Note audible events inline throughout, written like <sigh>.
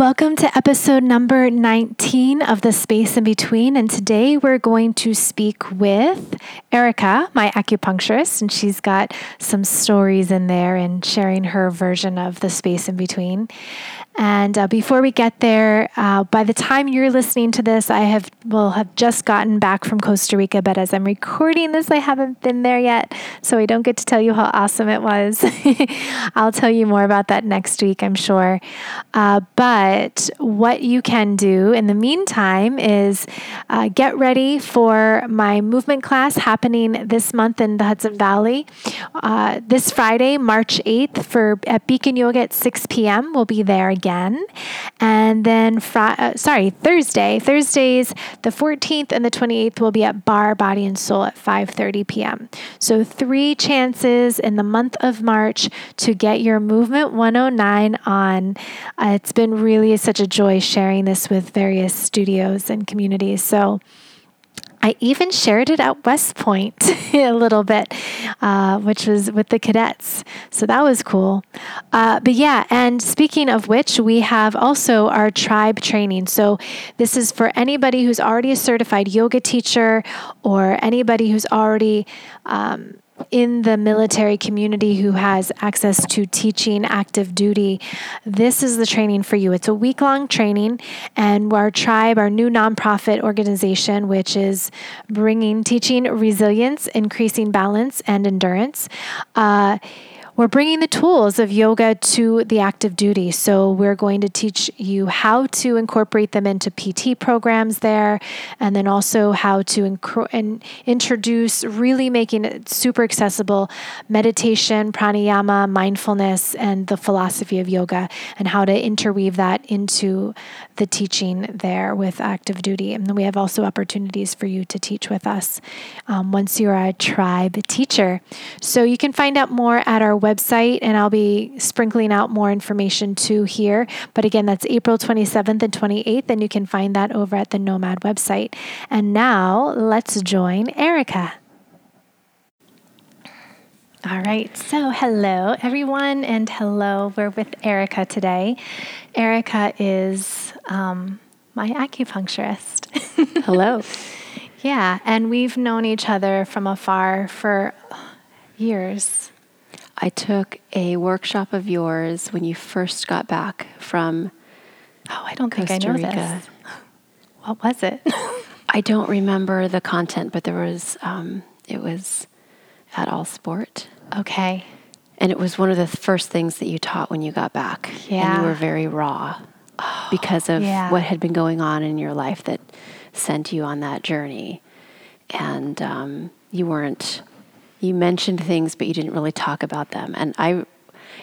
Welcome to episode number 19 of The Space in Between. And today we're going to speak with Erika, my acupuncturist, and she's got some stories in there and sharing her version of The Space in Between. And uh, before we get there, uh, by the time you're listening to this, I have will have just gotten back from Costa Rica. But as I'm recording this, I haven't been there yet, so I don't get to tell you how awesome it was. <laughs> I'll tell you more about that next week, I'm sure. Uh, but what you can do in the meantime is uh, get ready for my movement class happening this month in the Hudson Valley. Uh, this Friday, March 8th, for at Beacon Yoga at 6 p.m. We'll be there again. And then, fr- uh, sorry, Thursday. Thursdays, the 14th and the 28th will be at Bar Body and Soul at 5:30 p.m. So three chances in the month of March to get your Movement 109 on. Uh, it's been really such a joy sharing this with various studios and communities. So. I even shared it at West Point <laughs> a little bit, uh, which was with the cadets. So that was cool. Uh, but yeah, and speaking of which, we have also our tribe training. So this is for anybody who's already a certified yoga teacher or anybody who's already. Um, in the military community who has access to teaching active duty, this is the training for you. It's a week long training, and our tribe, our new nonprofit organization, which is bringing teaching resilience, increasing balance, and endurance. Uh, we're bringing the tools of yoga to the active duty. So we're going to teach you how to incorporate them into PT programs there, and then also how to and introduce, really making it super accessible meditation, pranayama, mindfulness, and the philosophy of yoga, and how to interweave that into the teaching there with active duty. And then we have also opportunities for you to teach with us um, once you're a tribe teacher. So you can find out more at our website, and I'll be sprinkling out more information too here. But again, that's April 27th and 28th, and you can find that over at the Nomad website. And now let's join Erika. All right, so hello everyone, and hello. We're with Erika today. Erika is um, my acupuncturist. <laughs> hello. yeah, and we've known each other from afar for years. I took a workshop of yours when you first got back from. Oh, I don't Costa think I know Rica. this. What was it? <laughs> I don't remember the content, but there was. Um, it was at All Sport. Okay. And it was one of the first things that you taught when you got back. Yeah. And you were very raw oh, because of yeah. what had been going on in your life that sent you on that journey. And um, you weren't you mentioned things, but you didn't really talk about them. And I,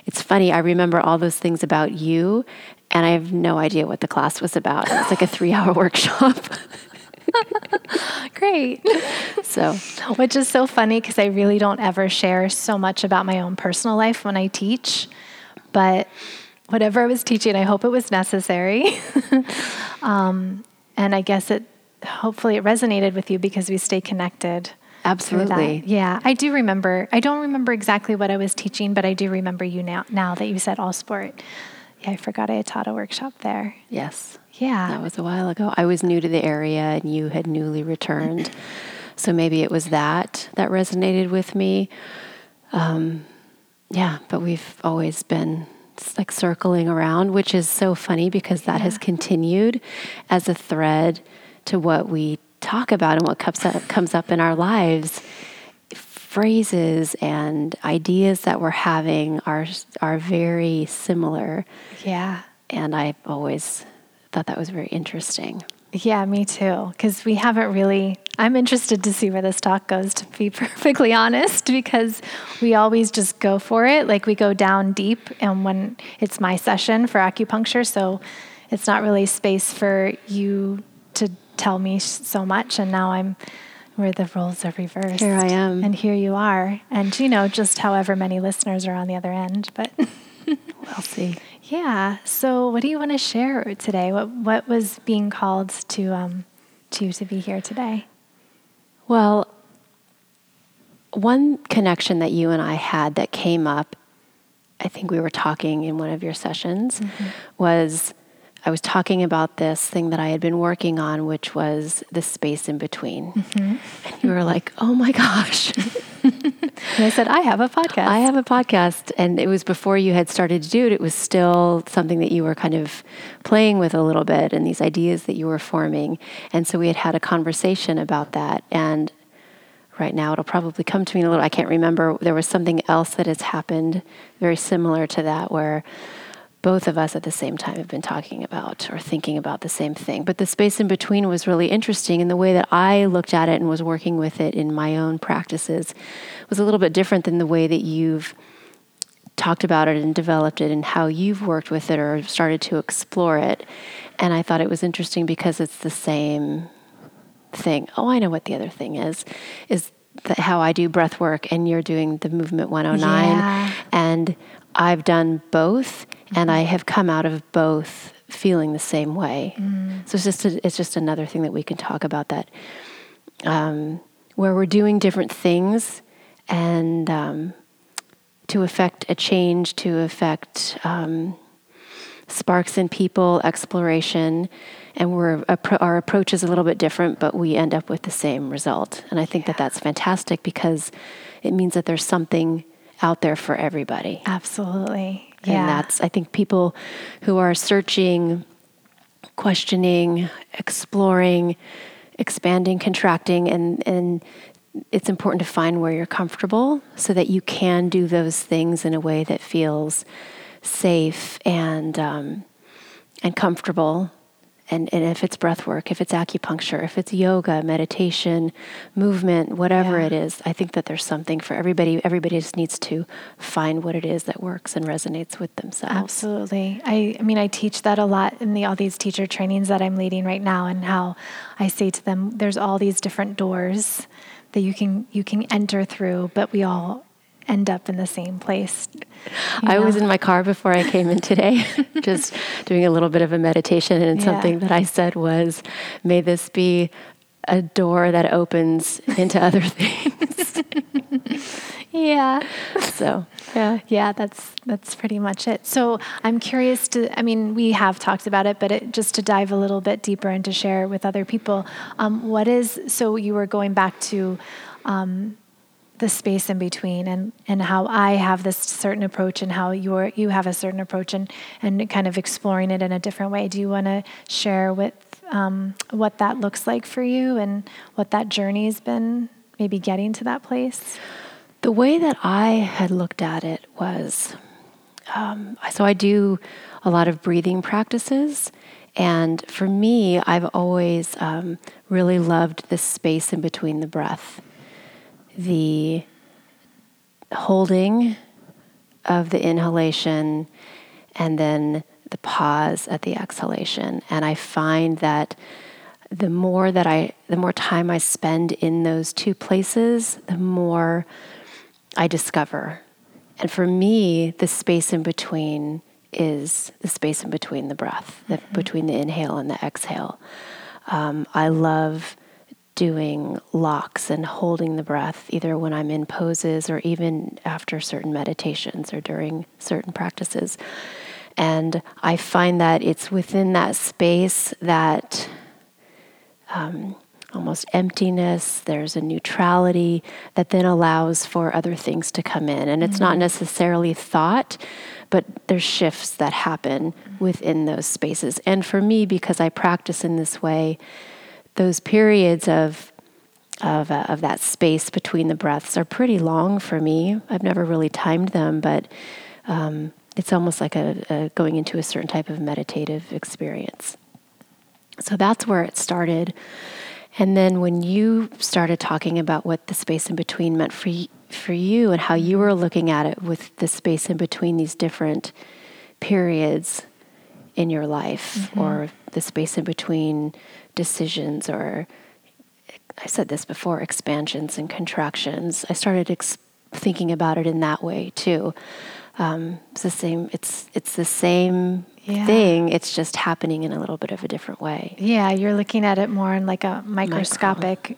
it's funny, I remember all those things about you, and I have no idea what the class was about. It's like a three hour <laughs> workshop. <laughs> Great. So, which is so funny because I really don't ever share so much about my own personal life when I teach. But whatever I was teaching, I hope it was necessary. <laughs> um, and I guess it, hopefully, it resonated with you because we stay connected. Absolutely. Yeah, I do remember. I don't remember exactly what I was teaching, but I do remember you now. Now that you said all sport. Yeah, I forgot I had taught a workshop there. Yes. Yeah. That was a while ago. I was new to the area and you had newly returned. <clears throat> so maybe it was that that resonated with me. Um, yeah, but we've always been like circling around, which is so funny because that yeah. has continued as a thread to what we talk about and what comes up, comes up in our lives, phrases and ideas that we're having are are very similar. Yeah. And I always thought that was very interesting. Yeah, me too. Because we haven't really, I'm interested to see where this talk goes, to be <laughs> perfectly honest, because we always just go for it. Like we go down deep, and when it's my session for acupuncture, so it's not really space for you tell me so much, and now I'm where the roles are reversed. Here I am. And here you are. And you know, just however many listeners are on the other end, but <laughs> we'll see. Yeah. So what do you want to share today? What what was being called to um to you to be here today? Well, one connection that you and I had that came up, I think we were talking in one of your sessions, mm-hmm. was I was talking about this thing that I had been working on, which was the space in between. Mm-hmm. And you were like, oh my gosh. <laughs> And I said, I have a podcast. I have a podcast. And it was before you had started to do it. It was still something that you were kind of playing with a little bit and these ideas that you were forming. And so we had had a conversation about that. And right now it'll probably come to me in a little, I can't remember. There was something else that has happened very similar to that where both of us at the same time have been talking about or thinking about the same thing. But the space in between was really interesting. And the way that I looked at it and was working with it in my own practices was a little bit different than the way that you've talked about it and developed it and how you've worked with it or started to explore it. And I thought it was interesting because it's the same thing. Oh, I know what the other thing is. Is that how I do breath work and you're doing the movement 109 Yeah. and I've done both and I have come out of both feeling the same way. So it's just a, it's just another thing that we can talk about that um, where we're doing different things and um, to affect a change, to affect um, sparks in people, exploration, and we're our approach is a little bit different, but we end up with the same result. And I think that that's fantastic because it means that there's something out there for everybody. Absolutely. Yeah. And that's, I think, people who are searching, questioning, exploring, expanding, contracting, and, and it's important to find where you're comfortable so that you can do those things in a way that feels safe and, um, and comfortable. And, and if it's breath work, if it's acupuncture, if it's yoga, meditation, movement, whatever Yeah. it is, I think that there's something for everybody. Everybody just needs to find what it is that works and resonates with themselves. Absolutely. I, I mean, I teach that a lot in the, all these teacher trainings that I'm leading right now, and how I say to them, there's all these different doors that you can you can enter through, but we all end up in the same place. you I was in my car before I came in today, <laughs> just doing a little bit of a meditation, and Yeah. something that I said was, "May this be a door that opens into other <laughs> things." yeah. so, Yeah, yeah, that's that's pretty much it. So I'm curious to. I mean, we have talked about it, but it, just to dive a little bit deeper and to share with other people, um, what is? So you were going back to um, the space in between, and and how I have this certain approach, and how you're you have a certain approach, and and kind of exploring it in a different way. Do you want to share with um, what that looks like for you, and what that journey's been? Maybe getting to that place. the way that I had looked at it was, um, so I do a lot of breathing practices. And for me, I've always um, really loved the space in between the breath. The holding of the inhalation and then the pause at the exhalation. And i find that the more that i the more time i spend in those two places the more i discover. And for me the space in between is the space in between the breath the, between the inhale and the exhale. Um, i love doing locks and holding the breath, either when I'm in poses or even after certain meditations or during certain practices. And I find that it's within that space that um, almost emptiness, there's a neutrality that then allows for other things to come in. And it's not necessarily thought, but there's shifts that happen within those spaces. And for me, because I practice in this way, those periods of of, uh, of that space between the breaths are pretty long for me. I've never really timed them, but um, it's almost like a, a going into a certain type of meditative experience. So that's where it started. And then when you started talking about what the space in between meant for y- for you and how you were looking at it with the space in between these different periods in your life or the space in between decisions or I said this before expansions and contractions. I started ex- thinking about it in that way too. Um, it's the same. It's it's the same Yeah. thing. It's just happening in a little bit of a different way. Yeah, you're looking at it more in like a microscopic,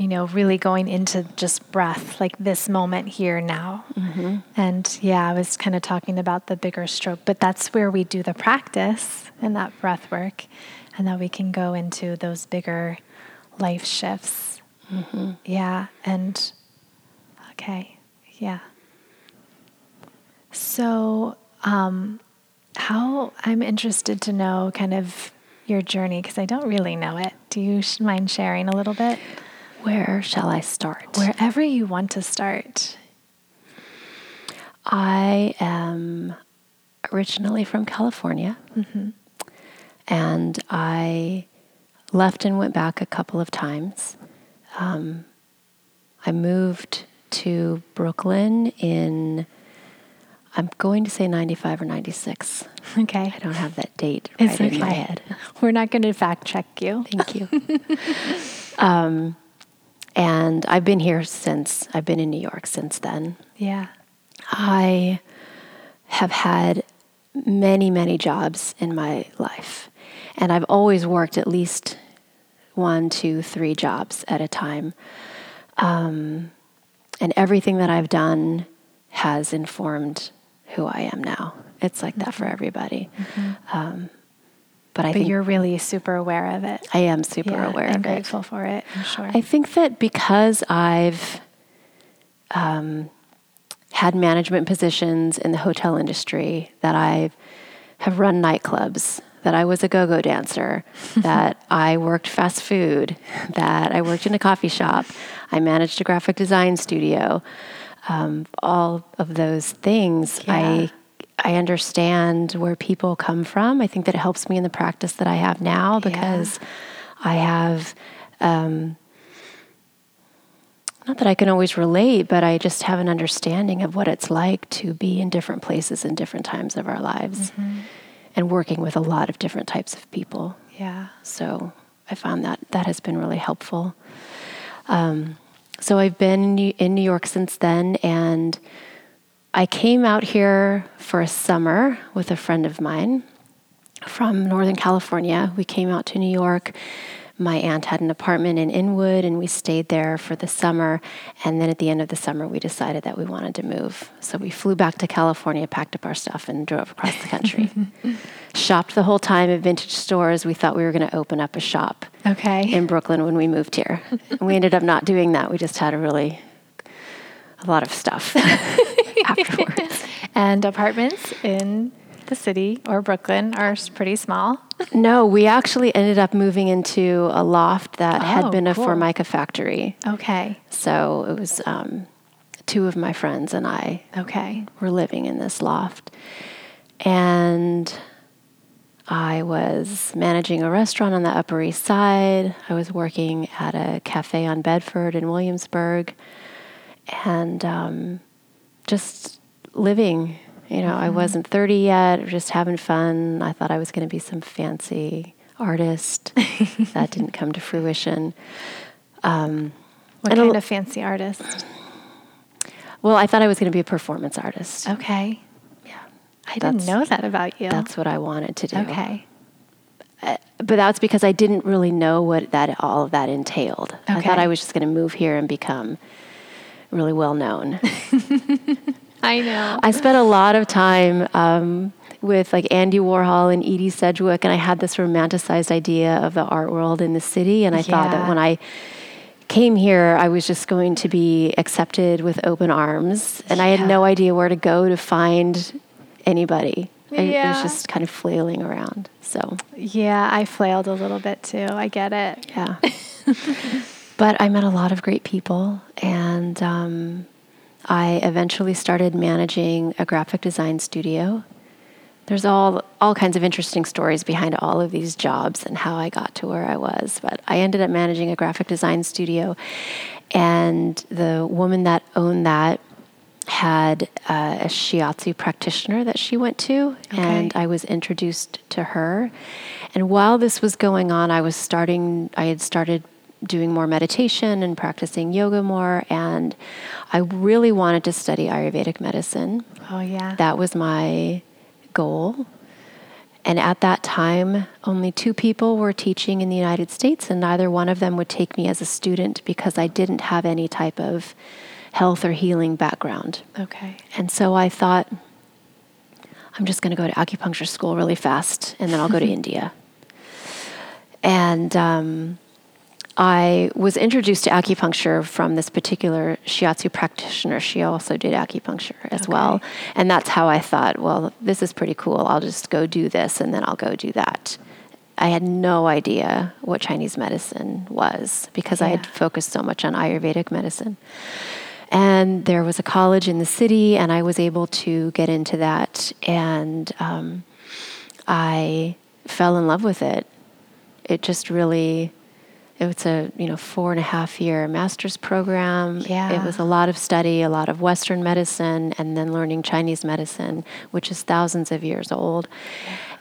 you know, really going into just breath, like this moment here now. Mm-hmm. And yeah, I was kind of talking about the bigger stroke, but that's where we do the practice and that breath work. And that we can go into those bigger life shifts. Mm-hmm. Yeah. And okay. Yeah. So, um, how I'm interested to know kind of your journey because I don't really know it. Do you mind sharing a little bit? Where shall I start? Wherever you want to start. I am originally from California, Mm-hmm. and I left and went back a couple of times. Um, I moved to Brooklyn in, I'm going to say 95 or 96. Okay. I don't have that date It's right in my head. We're not going to fact check you. Thank you. <laughs> um, and I've been here since, I've been in New York since then. Yeah. I have had many, many jobs in my life. And I've always worked at least one, two, three jobs at a time. Um, and everything that I've done has informed who I am now. It's like that for everybody. Um, but I But think you're really super aware of it. I am super yeah, aware and of it. grateful for it, I'm sure. I think that because I've um, had management positions in the hotel industry, that I have run nightclubs, that I was a go go dancer, <laughs> that I worked fast food, that I worked in a coffee shop, I managed a graphic design studio, um, all of those things, Yeah. I. I understand where people come from. I think that it helps me in the practice that I have now because I have um, not that I can always relate, but I just have an understanding of what it's like to be in different places in different times of our lives and working with a lot of different types of people. yeah. So I found that that has been really helpful. Um, so I've been in New York since then, and I came out here for a summer with a friend of mine from Northern California. We came out to New York. My aunt had an apartment in Inwood, and we stayed there for the summer. And then at the end of the summer, we decided that we wanted to move. So we flew back to California, packed up our stuff, and drove across the country. <laughs> Shopped the whole time at vintage stores. We thought we were going to open up a shop Okay. in Brooklyn when we moved here. And we ended up not doing that. We just had a really a lot of stuff <laughs> afterwards. <laughs> and apartments in the city or Brooklyn are pretty small. No, we actually ended up moving into a loft that Oh, had been a cool. Formica factory. Okay. So it was um, two of my friends and I Okay. were living in this loft. And I was managing a restaurant on the Upper East Side. I was working at a cafe on Bedford in Williamsburg. And um, just living. You know, I wasn't 30 yet, just having fun. I thought I was going to be some fancy artist. <laughs> that didn't come to fruition. Um, What a kind l- of fancy artist? well, I thought I was going to be a performance artist. Okay. Yeah. I didn't know that about you. That's what I wanted to do. okay. But that's because I didn't really know what that all of that entailed. Okay. I thought I was just going to move here and become really well known. <laughs> I know. I spent a lot of time um, with like Andy Warhol and Edie Sedgwick, and I had this romanticized idea of the art world in the city. And I thought that when I came here, I was just going to be accepted with open arms, and I had no idea where to go to find anybody. I Yeah. was just kind of flailing around. So yeah, I flailed a little bit too. I get it. yeah. <laughs> but I met a lot of great people, and um, I eventually started managing a graphic design studio. There's all all kinds of interesting stories behind all of these jobs and how I got to where I was. But I ended up managing a graphic design studio, and the woman that owned that had uh, a shiatsu practitioner that she went to, and I was introduced to her. And while this was going on, I was starting. I had started doing more meditation and practicing yoga more, and I really wanted to study Ayurvedic medicine. Oh yeah. That was my goal. And at that time, only two people were teaching in the United States, and neither one of them would take me as a student because I didn't have any type of health or healing background. Okay. And so I thought, I'm just going to go to acupuncture school really fast, and then I'll go to <laughs> India. And um, I was introduced to acupuncture from this particular shiatsu practitioner. She also did acupuncture as Okay. well. And that's how I thought, well, this is pretty cool. I'll just go do this and then I'll go do that. I had no idea what Chinese medicine was because I had focused so much on Ayurvedic medicine. And there was a college in the city, and I was able to get into that. And um, I fell in love with it. It just really, it was a you know four and a half year master's program. Yeah. It was a lot of study, a lot of Western medicine, and then learning Chinese medicine, which is thousands of years old.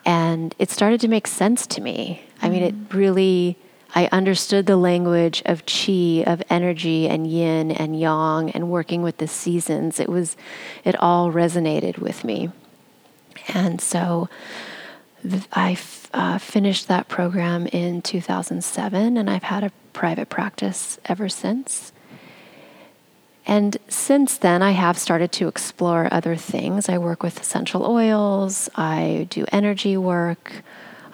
And it started to make sense to me. I mean, it mm. really, I understood the language of qi, of energy, and yin and yang, and working with the seasons. It was, it all resonated with me. And so I f- uh, finished that program in 2007, and I've had a private practice ever since. And since then, I have started to explore other things. I work with essential oils, I do energy work,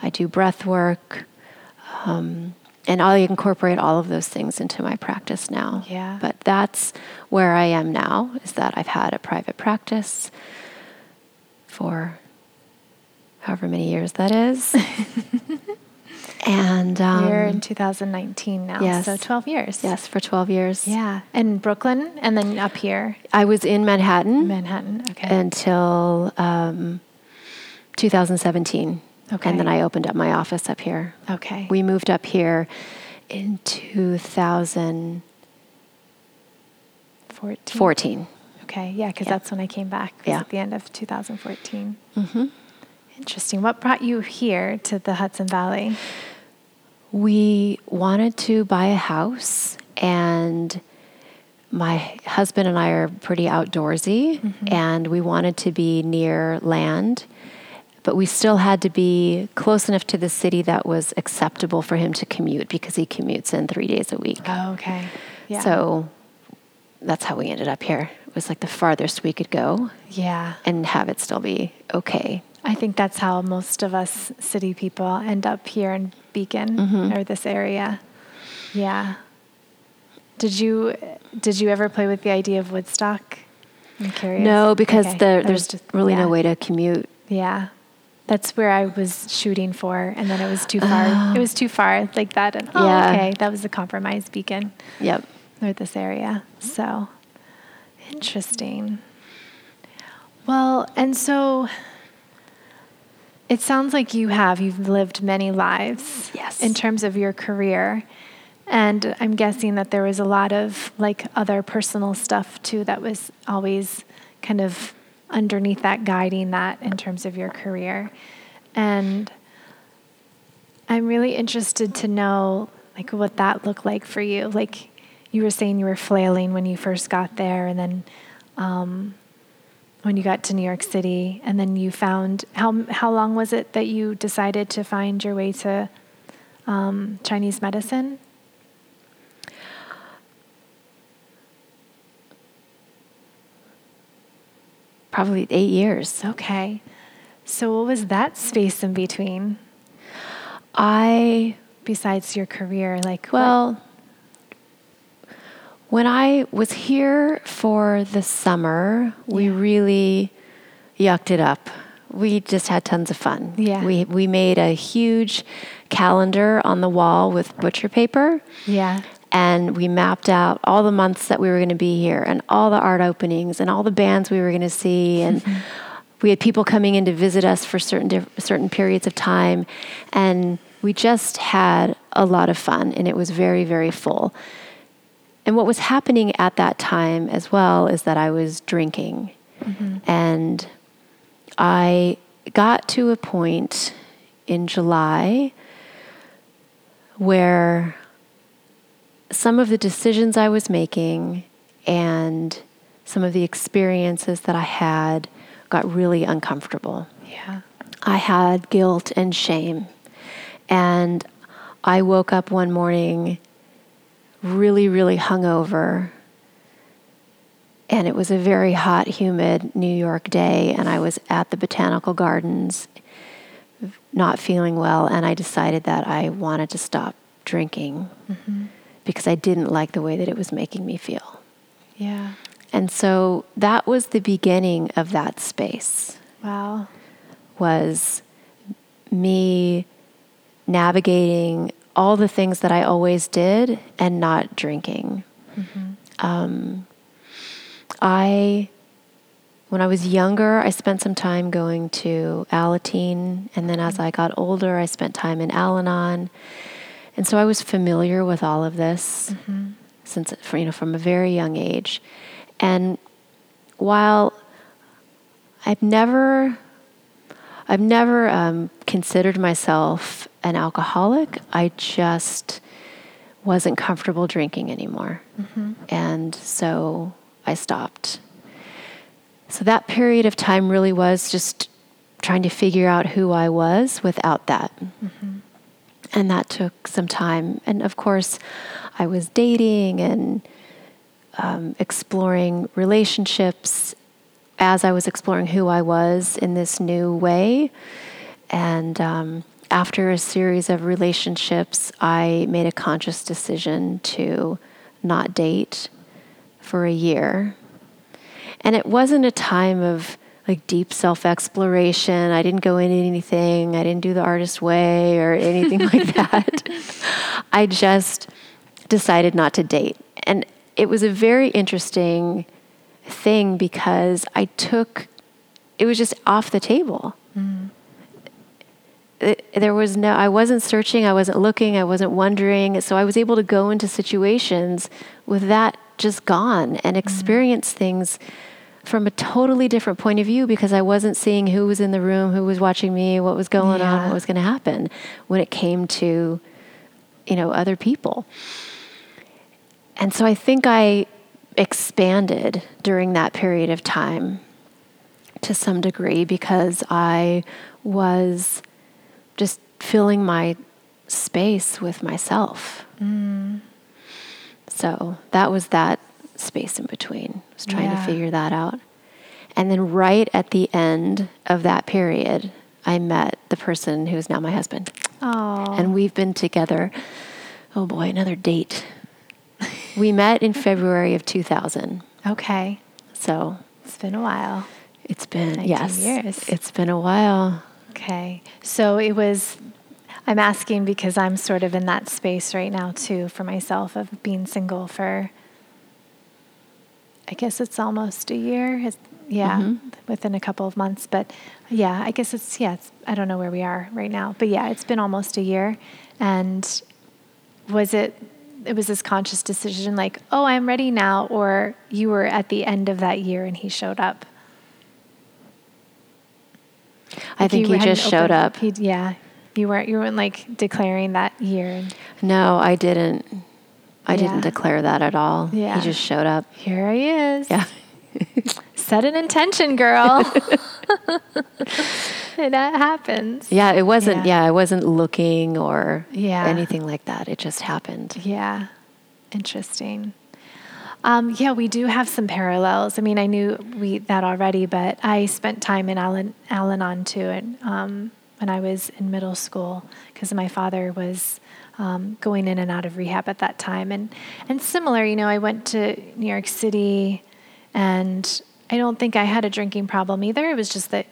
I do breath work, um, and I incorporate all of those things into my practice now. Yeah. But that's where I am now, is that I've had a private practice for however many years that is. <laughs> and um, We're in 2019 now. yes. So 12 years. yes, for 12 years. Yeah. In Brooklyn and then up here, I was in Manhattan. Manhattan. Okay. until um, 2017. Okay. And then I opened up my office up here. okay. We moved up here in 2014. 14. Okay. Yeah. Because Yeah. that's when I came back. Yeah. At the end of 2014. hmm Interesting. What brought you here to the Hudson Valley? We wanted to buy a house, and my husband and I are pretty outdoorsy, mm-hmm. and we wanted to be near land. But we still had to be close enough to the city that was acceptable for him to commute because he commutes in three days a week. Oh, okay. Yeah. So that's how we ended up here. It was like the farthest we could go yeah. and have it still be okay. I think that's how most of us city people end up here in Beacon Mm-hmm. or this area. Yeah. Did you did you ever play with the idea of Woodstock? I'm curious. No, because Okay. the, there's just- really yeah. no way to commute. Yeah. That's where I was shooting for, and then it was too far. it was too far, like that. And oh, Yeah. okay, that was a compromise beacon Yep. or this area. So interesting. Well, and so it sounds like you have you've lived many lives. Yes. In terms of your career. And I'm guessing that there was a lot of like other personal stuff too that was always kind of underneath that guiding that in terms of your career. And I'm really interested to know like what that looked like for you. Like you were saying you were flailing when you first got there and then um, when you got to New York City and then you found how how long was it that you decided to find your way to um, Chinese medicine? Probably eight years. Okay. So what was that space in between I, besides your career? Like what- well, when I was here for the summer, we Yeah. really yucked it up. We just had tons of fun. Yeah. We, we made a huge calendar on the wall with butcher paper. yeah. and we mapped out all the months that we were going to be here and all the art openings and all the bands we were going to see and <laughs> we had people coming in to visit us for certain diff- certain periods of time and we just had a lot of fun and it was very very full and what was happening at that time as well is that I was drinking mm-hmm. and I got to a point in July where some of the decisions I was making and some of the experiences that I had got really uncomfortable. Yeah. I had guilt and shame. And I woke up one morning really, really hungover. And it was a very hot, humid New York day. And I was at the botanical gardens, not feeling well. And I decided that I wanted to stop drinking mm-hmm. because I didn't like the way that it was making me feel. Yeah. And so that was the beginning of that space. Wow. Was me navigating all the things that I always did and not drinking. Mm-hmm. Um, I, when I was younger, I spent some time going to Alateen, and then as I got older, I spent time in Al Anon. And so I was familiar with all of this mm-hmm. since, you know, from a very young age. And while I've never, I've never um, considered myself an alcoholic, I just wasn't comfortable drinking anymore. Mm-hmm. And so I stopped. So that period of time really was just trying to figure out who I was without that. Mm-hmm. And that took some time. And of course, I was dating and um, exploring relationships as I was exploring who I was in this new way. And um, after a series of relationships, I made a conscious decision to not date for a year. And it wasn't a time of like deep self exploration. I didn't go into anything, I didn't do the artist way or anything like <laughs> that. I just decided not to date. And it was a very interesting thing because I took it was just off the table. Mm. It, there was no I wasn't searching, I wasn't looking, I wasn't wondering. So I was able to go into situations with that just gone and mm. experience mm. things from a totally different point of view because I wasn't seeing who was in the room, who was watching me, what was going yeah. on, what was going to happen when it came to you know other people. And so I think I expanded during that period of time to some degree because I was just filling my space with myself. Mm. So that was that space in between. I was trying yeah. to figure that out. And then right at the end of that period, I met the person who is now my husband. Oh. And we've been together, oh boy, another date we met in February of 2000. Okay. So it's been a while. It's been, yes. Years. It's been a while. Okay. So it was, I'm asking because I'm sort of in that space right now too for myself of being single for, I guess it's almost a year. It's, yeah, mm-hmm. within a couple of months. But yeah, I guess it's, yeah, it's, I don't know where we are right now. But yeah, it's been almost a year. And was it it was this conscious decision like, oh, I'm ready now, or you were at the end of that year and he showed up? I think he just showed up. Yeah, you weren't you weren't like declaring that year. No, I didn't. I yeah. didn't declare that at all. Yeah. He just showed up. Here he is. Yeah. <laughs> Set an intention, girl. <laughs> and that happens. Yeah, it wasn't. Yeah. yeah, I wasn't looking or yeah. anything like that. It just happened. Yeah, interesting. Um, yeah, we do have some parallels. I mean, I knew we that already, but I spent time in Al- Al-Anon too, and um, when I was in middle school, because my father was um, going in and out of rehab at that time, and and similar. You know, I went to New York City, and I don't think I had a drinking problem either. It was just that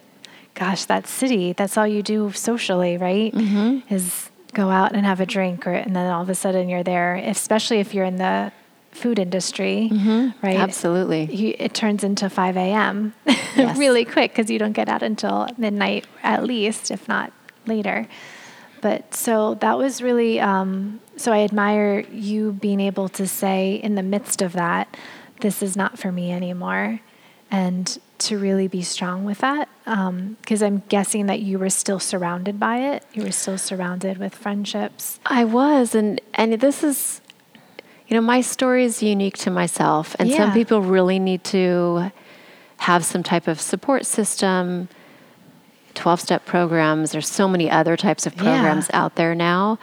gosh, that city, that's all you do socially, right? Mm-hmm. Is go out and have a drink, or and then all of a sudden you're there. Especially if you're in the food industry, mm-hmm. right? Absolutely. You, it turns into 5 a.m. <laughs> Yes. really quick because you don't get out until midnight at least, if not later. But so that was really, um, so I admire you being able to say in the midst of that, this is not for me anymore. And to really be strong with that because um, I'm guessing that you were still surrounded by it. You were still surrounded with friendships. I was, and and this is, you know, my story is unique to myself, and yeah. some people really need to have some type of support system 12 step programs. There's so many other types of programs Yeah. out there now.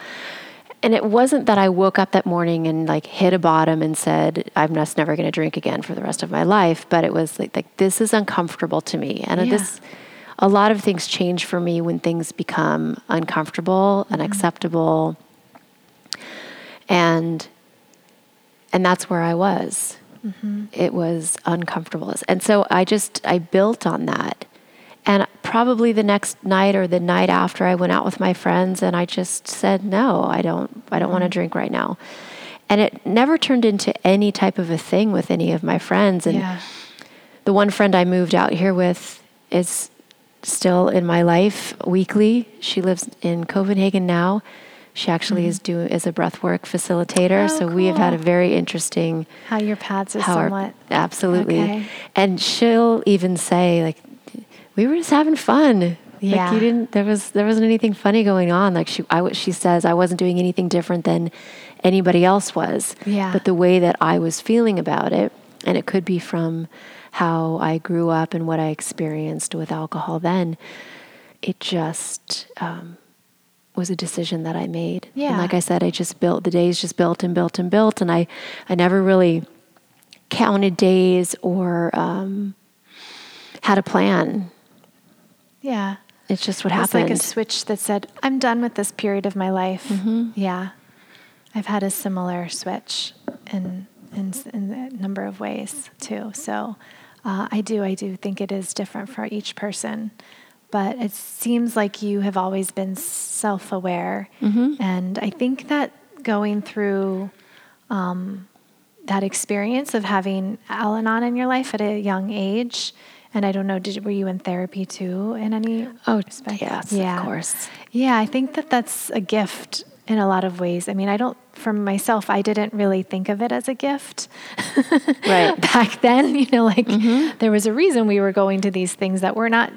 And it wasn't that I woke up that morning and like hit a bottom and said, I'm just never going to drink again for the rest of my life. But it was like, like this is uncomfortable to me. And Yeah. this, a lot of things change for me when things become uncomfortable, mm-hmm. unacceptable. And, and that's where I was. Mm-hmm. It was uncomfortable. And so I just, I built on that. And probably the next night or the night after I went out with my friends and I just said, no, I don't, I don't want to mm-hmm. drink right now. And it never turned into any type of a thing with any of my friends. And Yeah. the one friend I moved out here with is still in my life weekly. She lives in Copenhagen now. She actually is doing is a breathwork facilitator. Mm-hmm. Oh, so we have had a very interesting How your paths are our- somewhat. absolutely. Okay. And she'll even say like, "We were just having fun." Yeah. Like you didn't. There was there wasn't anything funny going on. Like she, I, she says, I wasn't doing anything different than anybody else was. Yeah. But the way that I was feeling about it, and it could be from how I grew up and what I experienced with alcohol then. It just um, was a decision that I made. Yeah. And like I said, I just built the days just built and built and built, and I I never really counted days or um, had a plan. Yeah. It's just what It happened. like a switch that said, I'm done with this period of my life. Mm-hmm. Yeah. I've had a similar switch in, in, in a number of ways too. So uh, I do, I do think it is different for each person. But it seems like you have always been self aware. Mm-hmm. And I think that going through um, that experience of having Al Anon in your life at a young age, and I don't know, did, were you in therapy too in any oh, respect? yes, Yeah. of course. Yeah, I think that that's a gift in a lot of ways. I mean, I don't, for myself, I didn't really think of it as a gift. Right. <laughs> Back then, you know, like Mm-hmm. there was a reason we were going to these things that were not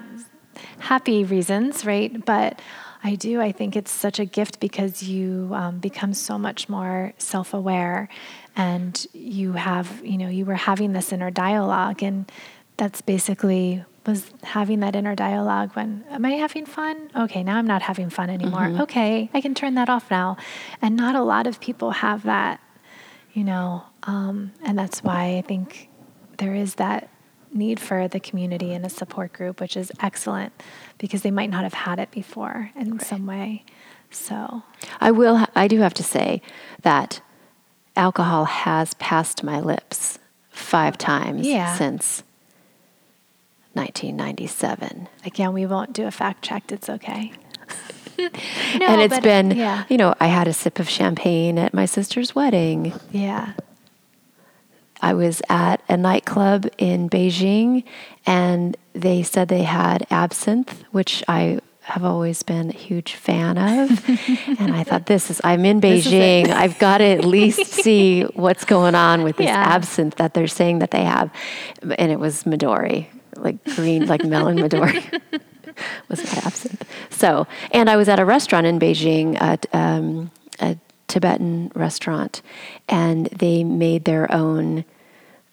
happy reasons, right? But I do, I think it's such a gift because you um, become so much more self aware and you have, you know, you were having this inner dialogue. And that's basically was having that inner dialogue when am i having fun okay now i'm not having fun anymore okay i can turn that off now and not a lot of people have that you know um, and that's why i think there is that need for the community and a support group which is excellent because they might not have had it before in some way so I will. Ha- I do have to say that alcohol has passed my lips five times Yeah. since 1997. again we won't do a fact check it's okay <laughs> <laughs> and it's been, yeah you know, I had a sip of champagne at my sister's wedding. yeah I was at a nightclub in Beijing and they said they had absinthe, which I have always been a huge fan of. <laughs> and I thought, this is, I'm in This is it. Beijing. I've got to at <laughs> least see what's going on with this Yeah. absinthe that they're saying that they have. And it was Midori, like green, like melon Midori. <laughs> was my absinthe. So, and I was at a restaurant in Beijing, at, um, a Tibetan restaurant, and they made their own.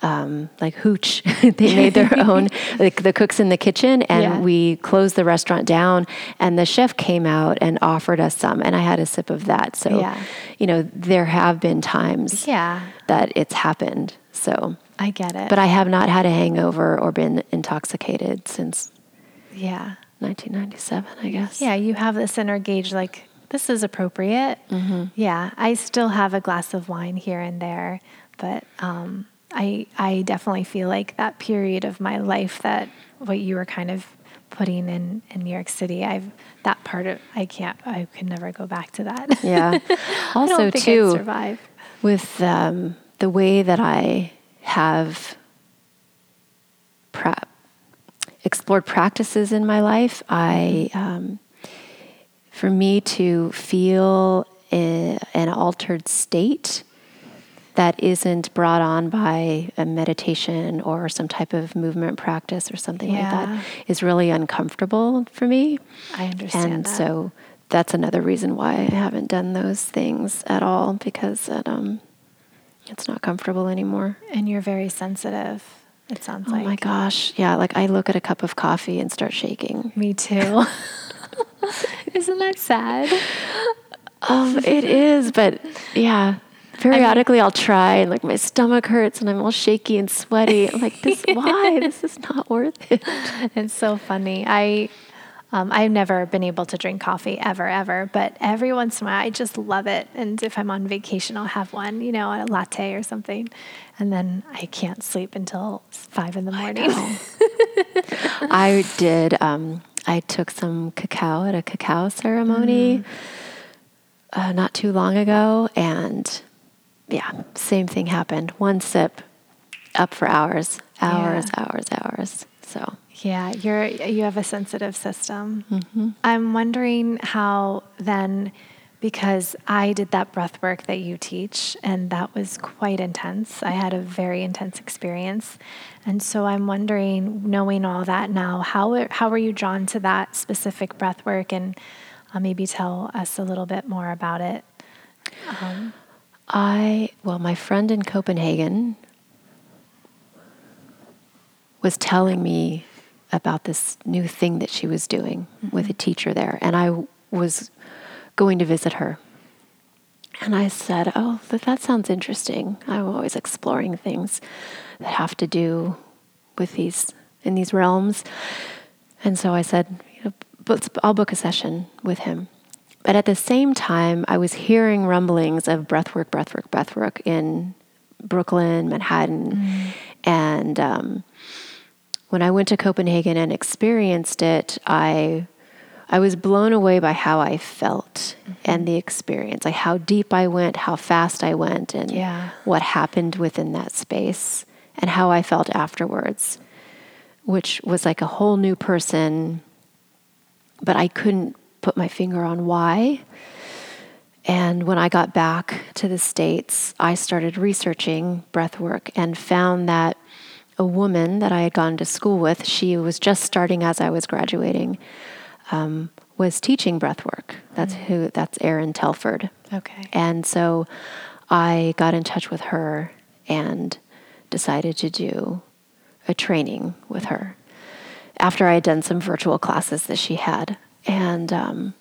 Um, like hooch, <laughs> they made their <laughs> own. Like the cooks in the kitchen, and Yeah. we closed the restaurant down. And the chef came out and offered us some, and I had a sip of that. So, Yeah. you know, there have been times yeah that it's happened. So, i get it but I have not had a hangover or been intoxicated since yeah 1997. I guess. Yeah, you have this inner gauge like, this is appropriate. Yeah, I still have a glass of wine here and there, but um, I, I definitely feel like that period of my life that what you were kind of putting in, in New York City, I've that part of, I can't, I can never go back to that. Yeah. <laughs> I Also, don't think I'd too, survive. with um, the way that I have pra- explored practices in my life, I, um, for me to feel an altered state that isn't brought on by a meditation or some type of movement practice or something like that is really uncomfortable for me. I understand and that. so that's another reason why I haven't done those things at all because it, um, it's not comfortable anymore. And you're very sensitive. it sounds Oh like. my gosh. Yeah, like I look at a cup of coffee and start shaking. Me too. <laughs> Isn't that sad? Um, it is, but yeah. Periodically, I'll try, and like my stomach hurts, and I'm all shaky and sweaty. I'm like, this <laughs> why? This is not worth it. <laughs> It's so funny. I um, I've never been able to drink coffee ever, ever, but every once in a while I just love it. And if I'm on vacation, I'll have one, you know, a latte or something. And then I can't sleep until five in the morning. <laughs> I did. Um, I took some cacao at a cacao ceremony uh, not too long ago, and yeah, same thing happened. One sip, up for hours, hours, Yeah. hours, hours. So Yeah, you're you have a sensitive system. I'm wondering how then because I did that breath work that you teach and that was quite intense. I had a very intense experience. And so I'm wondering knowing all that now, how how were you drawn to that specific breath work and uh, maybe tell us a little bit more about it. I, well, my friend in Copenhagen was telling me about this new thing that she was doing mm-hmm. with a teacher there. And I was going to visit her. And I said, Oh, that, that sounds interesting. I'm always exploring things that have to do with these, in these realms. And so I said, you know, I'll book a session with him. But at the same time, I was hearing rumblings of breathwork, breathwork, breathwork in Brooklyn, Manhattan. And um, when I went to Copenhagen and experienced it, I I was blown away by how I felt and the experience, like how deep I went, how fast I went, and Yeah. what happened within that space, and how I felt afterwards, which was like a whole new person. But I couldn't put my finger on why. And when I got back to the States, I started researching breath work and found that a woman that I had gone to school with, she was just starting as I was graduating, um, was teaching breath work. That's who, that's Erin Telford. Okay. And so I got in touch with her and decided to do a training with her after I had done some virtual classes that she had. And, um,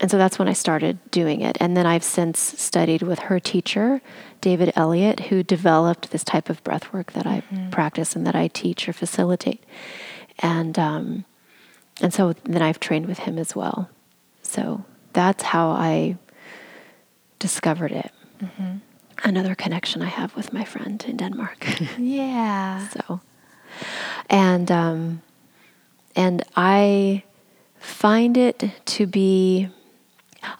and so that's when I started doing it. And then I've since studied with her teacher, David Elliott, who developed this type of breath work that I practice and that I teach or facilitate. And, um, and so then I've trained with him as well. So that's how I discovered it. Another connection I have with my friend in Denmark. <laughs> Yeah. <laughs> so, and um, and I find it to be.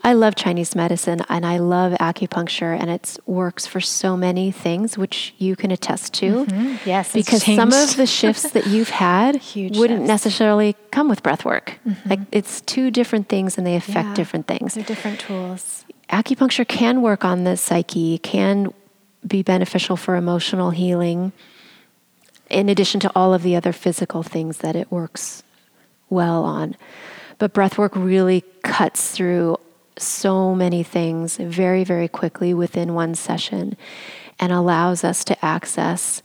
I love Chinese medicine and I love acupuncture, and it works for so many things, which you can attest to. Mm-hmm. Yes, it's because some of the shifts that you've had <laughs> wouldn't shifts. necessarily come with breath work. Mm-hmm. Like it's two different things, and they affect Yeah. different things They're different tools. acupuncture can work on the psyche, can be beneficial for emotional healing, in addition to all of the other physical things that it works well on. But breathwork really cuts through so many things very, very quickly within one session and allows us to access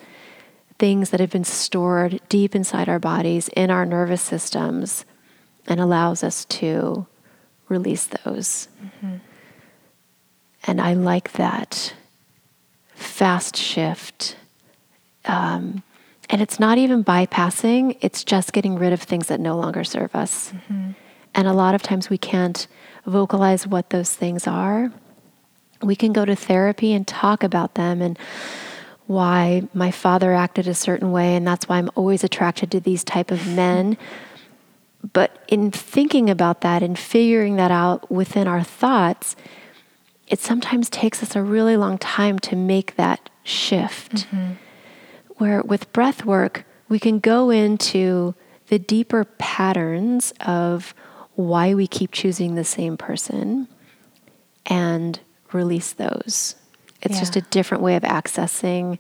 things that have been stored deep inside our bodies, in our nervous systems, and allows us to release those. And I like that fast shift. Um, and it's not even bypassing, it's just getting rid of things that no longer serve us. And a lot of times we can't vocalize what those things are. We can go to therapy and talk about them and why my father acted a certain way and that's why I'm always attracted to these type of men. But in thinking about that and figuring that out within our thoughts, it sometimes takes us a really long time to make that shift. Mm-hmm. Where with breath work, we can go into the deeper patterns of why we keep choosing the same person and release those. It's just a different way of accessing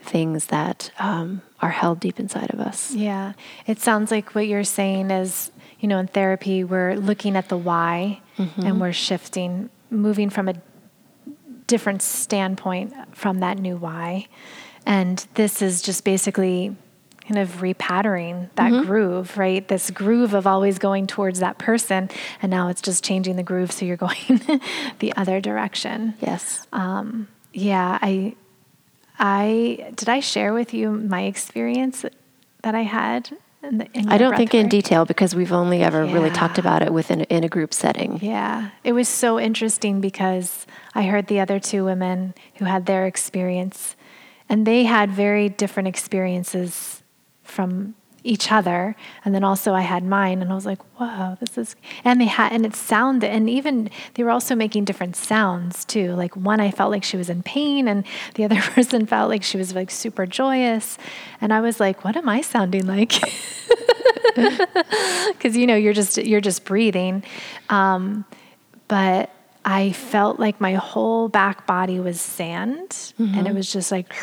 things that um, are held deep inside of us. Yeah. It sounds like what you're saying is, you know, in therapy, we're looking at the why and we're shifting, moving from a different standpoint from that new why. And this is just basically kind of repattering that Mm-hmm. groove, right? This groove of always going towards that person. And now it's just changing the groove so you're <laughs> going the other direction. Yes. Um, Yeah, I I did I share with you my experience that I had in the, in I don't think in detail because we've only ever really talked about it within in a group setting. Yeah, it was so interesting because I heard the other two women who had their experience, and they had very different experiences from each other. And then also I had mine, and I was like, "Whoa, this is!" And they had, and it sounded, and even they were also making different sounds too. Like one, I felt like she was in pain, and the other <laughs> person felt like she was like super joyous, and I was like, "What am I sounding like?" <laughs> because you know you're just you're just breathing um, but i felt like my whole back body was sand and it was just like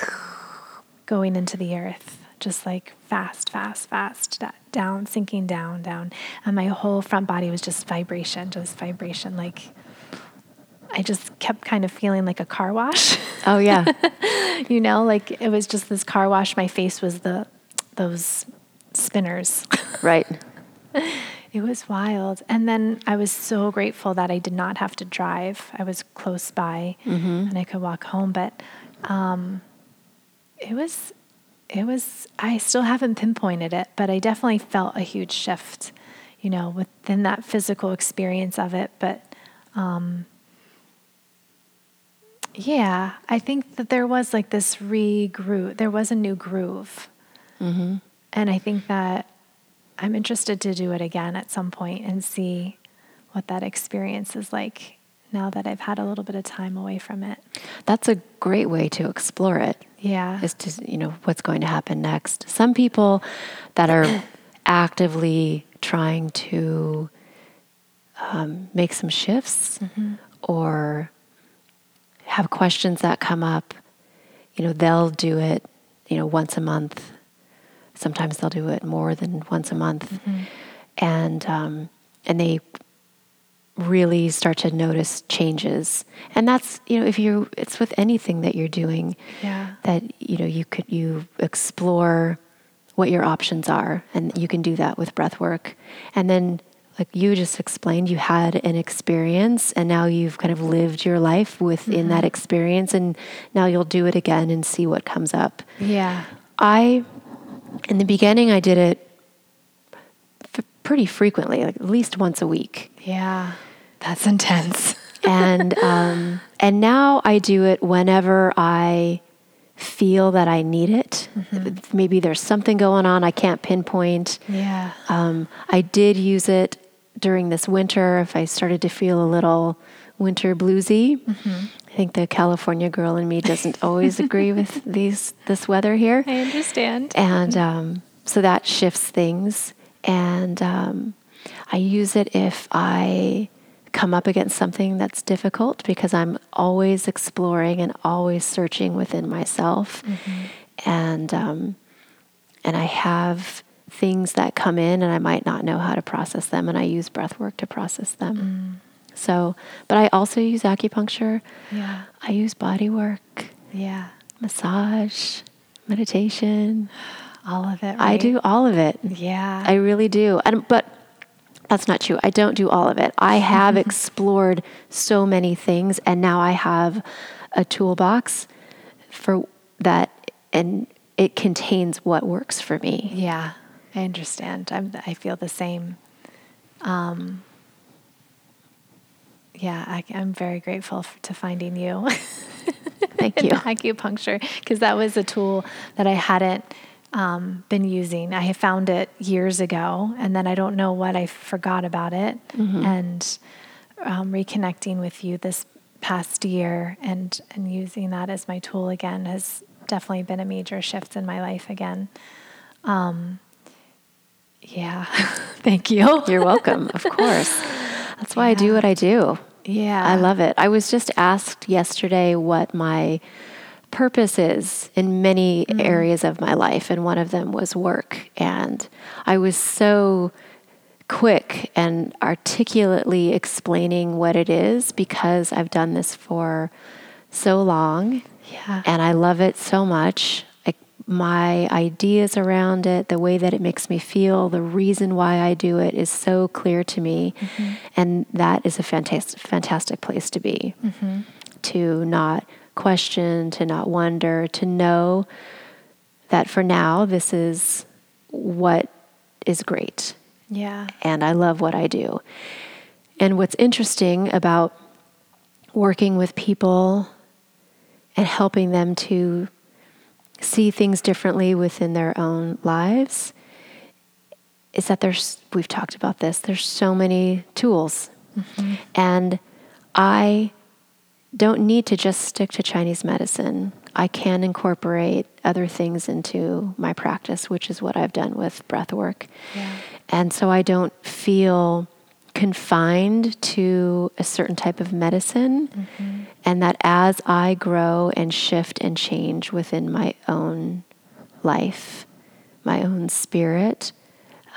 <sighs> going into the earth just like fast fast fast down sinking down down and my whole front body was just vibration just vibration like i just kept kind of feeling like a car wash Oh yeah. <laughs> you know like it was just this car wash my face was the those spinners <laughs> right. It was wild. And then I was so grateful that I did not have to drive. I was close by and I could walk home. But um, it was, it was, I still haven't pinpointed it, but I definitely felt a huge shift, you know, within that physical experience of it. But um, yeah, I think that there was like this re groove, there was a new groove. And I think that I'm interested to do it again at some point and see what that experience is like now that I've had a little bit of time away from it. That's a great way to explore it. Yeah. Is to you know what's going to happen next. Some people that are <clears throat> actively trying to um, make some shifts or have questions that come up, you know, they'll do it, you know, once a month. Sometimes they'll do it more than once a month, and um, and they really start to notice changes. And that's you know if you it's with anything that you're doing Yeah. that you know you could you explore what your options are and you can do that with breath work and then like you just explained you had an experience and now you've kind of lived your life within mm-hmm. that experience and now you'll do it again and see what comes up Yeah. i in the beginning i did it f- pretty frequently like at least once a week Yeah. That's intense. and <laughs> um, and now I do it whenever I feel that I need it. Maybe there's something going on I can't pinpoint. Yeah. Um, I did use it during this winter if I started to feel a little winter bluesy. I think the California girl in me doesn't always agree with <laughs> these this weather here. I understand. And um, so that shifts things. And um, I use it if I come up against something that's difficult because I'm always exploring and always searching within myself. And, um, and I have things that come in and I might not know how to process them. And I use breath work to process them. So, but I also use acupuncture. Yeah. I use body work, Yeah. massage, meditation. All of it. I do all of it. Yeah. I really do. And but that's not true. I don't do all of it. I have explored so many things and now I have a toolbox for that and it contains what works for me. yeah. I understand. I'm, I feel the same. Um, yeah, I, I'm very grateful f- to finding you. Thank <laughs> you. acupuncture because that was a tool that I hadn't um, been using. I found it years ago, and then I don't know what I forgot about it. And um, reconnecting with you this past year and and using that as my tool again has definitely been a major shift in my life again. Um, yeah, <laughs> thank you. You're welcome, of <laughs> course. That's why I do what I do. Yeah, I love it. I was just asked yesterday what my purpose is in many mm. areas of my life, and one of them was work. And I was so quick and articulately explaining what it is because I've done this for so long Yeah. and I love it so much. Like my ideas around it, the way that it makes me feel, the reason why I do it is so clear to me, mm-hmm. and that is a fantastic, fantastic place to be. Mm-hmm. To not question, to not wonder, to know that for now this is what is great Yeah. and I love what I do. And what's interesting about working with people and helping them to see things differently within their own lives is that there's, we've talked about this, there's so many tools. Mm-hmm. And I don't need to just stick to Chinese medicine. I can incorporate other things into my practice, which is what I've done with breath work. Yeah. And so I don't feel confined to a certain type of medicine. And that as I grow and shift and change within my own life, my own spirit,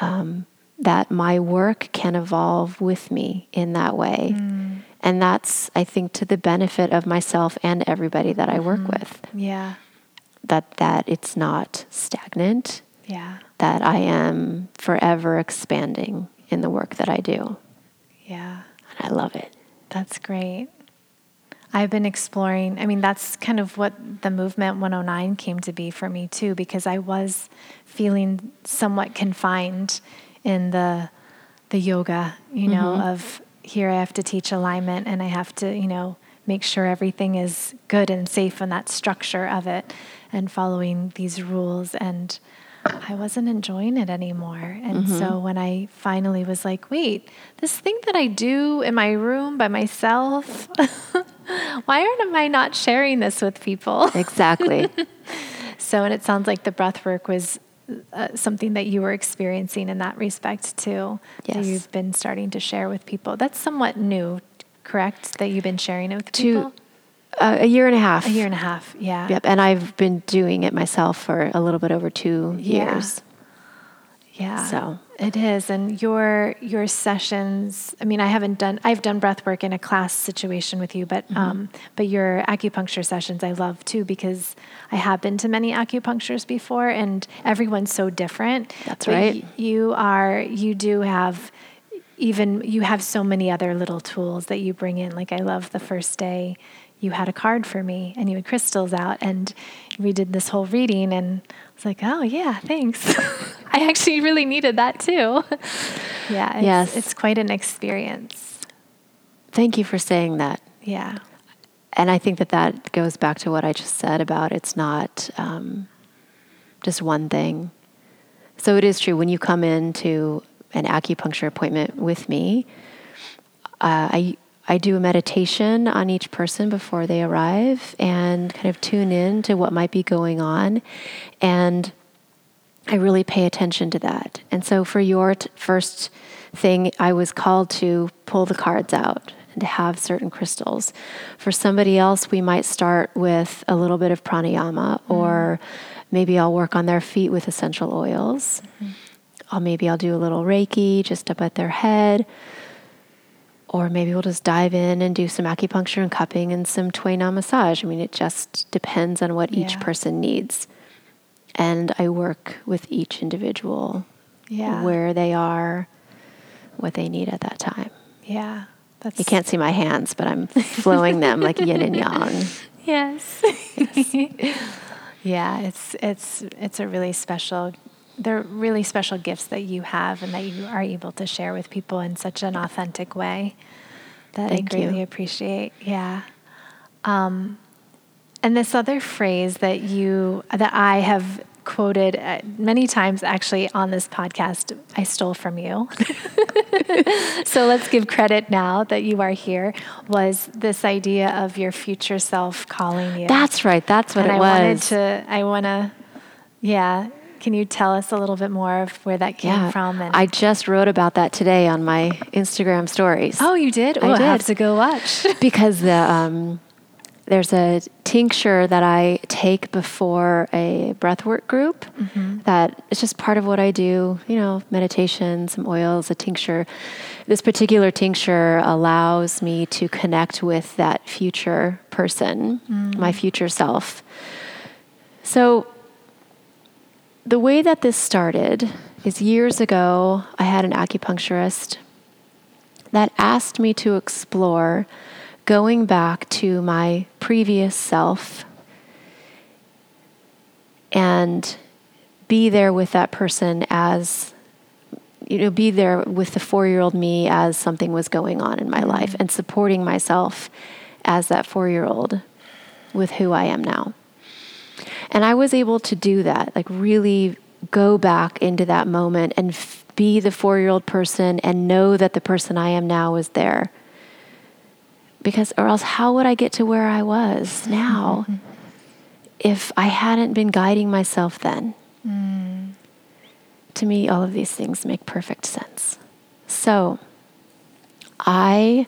um, that my work can evolve with me in that way. And that's, I think, to the benefit of myself and everybody that I work mm-hmm. with. Yeah. That that it's not stagnant, Yeah. that I am forever expanding in the work that I do. Yeah. And I love it. That's great. I've been exploring, I mean, that's kind of what the movement 109 came to be for me too, because I was feeling somewhat confined in the the yoga, you know, mm-hmm. of here I have to teach alignment and I have to, you know, make sure everything is good and safe and that structure of it and following these rules and I wasn't enjoying it anymore. And so mm-hmm. when I finally was like, wait, this thing that I do in my room by myself, <laughs> why aren't I not sharing this with people? Exactly. <laughs> So, and it sounds like the breath work was uh, something that you were experiencing in that respect too. That you've been starting to share with people. That's somewhat new, correct? That you've been sharing it with To- people? uh, a year and a half. A year and a half, yeah. Yep. And I've been doing it myself for a little bit over two Yeah. years. Yeah. So. it is. And your your sessions, I mean, I haven't done I've done breath work in a class situation with you, but Mm-hmm. um but your acupuncture sessions I love too because I have been to many acupuncturists before and everyone's so different. That's But right. y- you are you do have even you have so many other little tools that you bring in. Like I love the first day you had a card for me and you had crystals out and we did this whole reading and I was like, oh yeah, thanks. <laughs> I actually really needed that too. <laughs> yeah, it's, Yes. it's quite an experience. Thank you for saying that. Yeah, And I think that that goes back to what I just said about it's not um, just one thing. So it is true when you come into an acupuncture appointment with me, uh, I I do a meditation on each person before they arrive and kind of tune in to what might be going on, and I really pay attention to that. And so for your t- first thing, I was called to pull the cards out and to have certain crystals. For somebody else, we might start with a little bit of pranayama, mm-hmm. or maybe I'll work on their feet with essential oils. Mm-hmm. Or maybe I'll do a little Reiki just up at their head. Or maybe we'll just dive in and do some acupuncture and cupping and some Tui Na massage. I mean, it just depends on what each person needs. And I work with each individual yeah, where they are, what they need at that time. yeah. That's You can't see my hands, but I'm <laughs> flowing them like yin and yang. <laughs> Yes. yeah, it's it's it's a really special they're really special gifts that you have and that you are able to share with people in such an authentic way that Thank I you. greatly appreciate. Yeah. Um, and this other phrase that you that I have quoted uh, many times actually on this podcast I stole from you. <laughs> so let's give credit now that you are here was this idea of your future self calling you. That's right. That's what and it I was. wanted to I want to yeah, can you tell us a little bit more of where that came yeah. from and I just wrote about that today on my Instagram stories. Oh, you did? I Oh, I have to go watch. <laughs> because the um, there's a tincture that I take before a breathwork group that is just part of what I do, you know, meditation, some oils, a tincture. This particular tincture allows me to connect with that future person, my future self. So, the way that this started is years ago, I had an acupuncturist that asked me to explore going back to my previous self and be there with that person as you know be there with the 4-year-old me as something was going on in my mm-hmm. life and supporting myself as that 4-year-old with who I am now. And I was able to do that, like really go back into that moment and f- be the 4-year-old person and know that the person I am now is there because or else how would I get to where I was now mm-hmm. if I hadn't been guiding myself then? Mm. To me, all of these things make perfect sense. So, I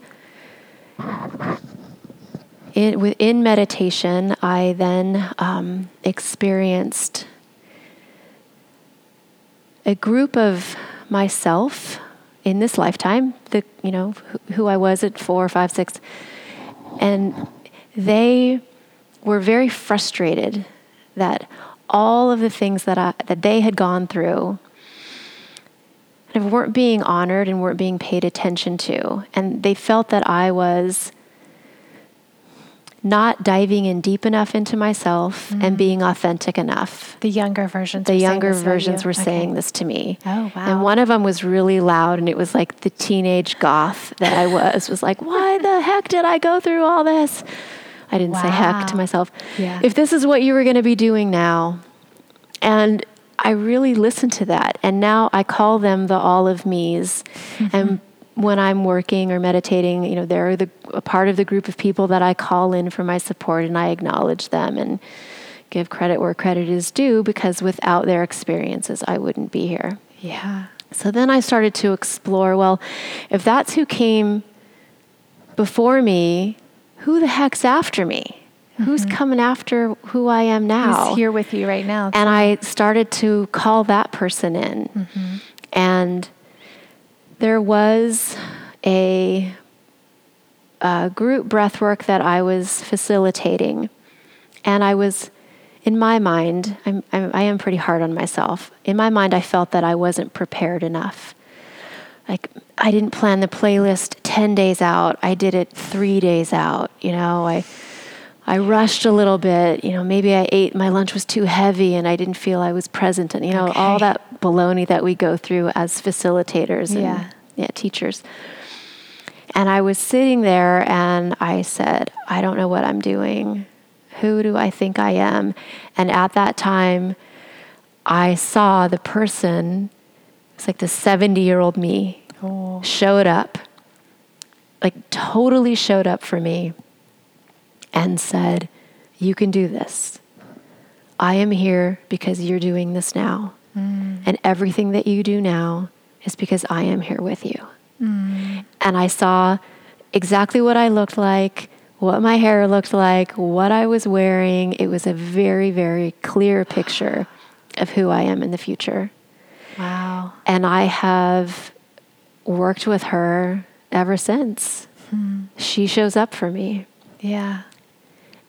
in within meditation, I then um, experienced a group of myself in this lifetime, the you know who, I was at four, five, six, and they were very frustrated that all of the things that I, that they had gone through kind of weren't being honored and weren't being paid attention to, and they felt that I was not diving in deep enough into myself and being authentic enough The younger versions. the were saying younger this versions were Okay. saying this to me. Oh, wow. And one of them was really loud, and it was like the teenage goth that I was. Was like, why the heck did I go through all this? I didn't say heck to myself. Yeah. If this is what you were going to be doing now, and I really listened to that, and now I call them the all of me's, Mm-hmm. and when I'm working or meditating, you know, they're the a part of the group of people that I call in for my support, and I acknowledge them and give credit where credit is due because without their experiences, I wouldn't be here. Yeah. So then I started to explore well, if that's who came before me, who the heck's after me? Who's coming after who I am now? Mm-hmm. Who's here with you right now? And I started to call that person in. Mm-hmm. And there was a, a group breath work that I was facilitating. And I was, in my mind, I'm, I'm, I am pretty hard on myself. In my mind, I felt that I wasn't prepared enough. Like, I didn't plan the playlist 10 days out, I did it three days out. You know, I. I rushed a little bit. You know, maybe I ate, my lunch was too heavy and I didn't feel I was present. And, you know, all that baloney that we go through as facilitators and Yeah. yeah, teachers. And I was sitting there and I said, I don't know what I'm doing. Who do I think I am? And at that time, I saw the person, it's like the 70 year old me, Oh. showed up, like totally showed up for me and said, You can do this. I am here because you're doing this now. Mm. And everything that you do now is because I am here with you. Mm. And I saw exactly what I looked like, what my hair looked like, what I was wearing. It was a very, very clear picture of who I am in the future. Wow. And I have worked with her ever since. Hmm. She shows up for me. Yeah.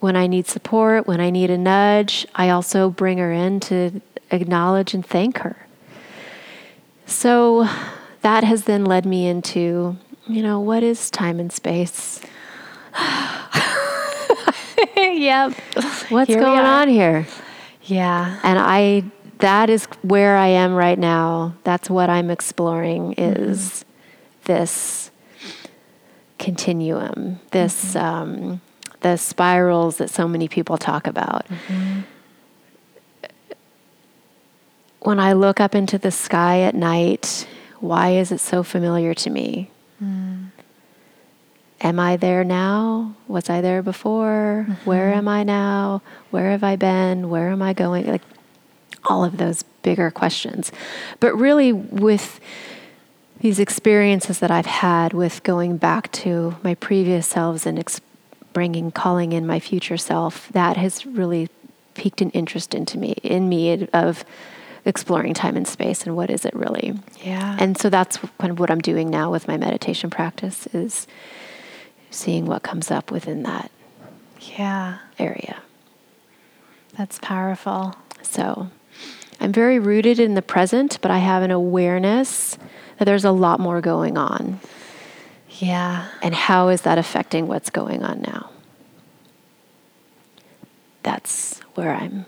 When I need support, when I need a nudge, I also bring her in to acknowledge and thank her. So that has then led me into, you know, what is time and space? <laughs> yep. What's Here going on here? Yeah. And I that is where I am right now. That's what I'm exploring is this continuum, this um, the spirals that so many people talk about. Mm-hmm. When I look up into the sky at night, why is it so familiar to me? Mm. Am I there now? Was I there before? Mm-hmm. Where am I now? Where have I been? Where am I going? Like all of those bigger questions. But really, with these experiences that I've had with going back to my previous selves and bringing, calling in my future self, that has really piqued an interest into me, in me of exploring time and space and what is it really. Yeah. And so that's kind of what I'm doing now with my meditation practice is seeing what comes up within that yeah. area. That's powerful. So I'm very rooted in the present, but I have an awareness that there's a lot more going on. Yeah. And how is that affecting what's going on now? That's where I'm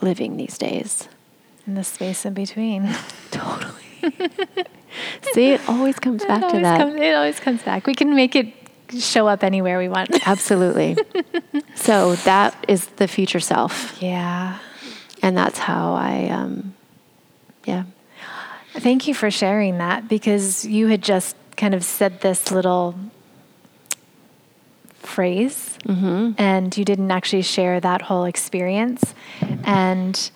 living these days. In the space in between. <laughs> totally. See, it always comes <laughs> back it to that. Comes, it always comes back. We can make it show up anywhere we want. <laughs> Absolutely. so that is the future self. Yeah. And that's how I, um, yeah. Thank you for sharing that because you had just kind of said this little phrase Mm-hmm. and you didn't actually share that whole experience. And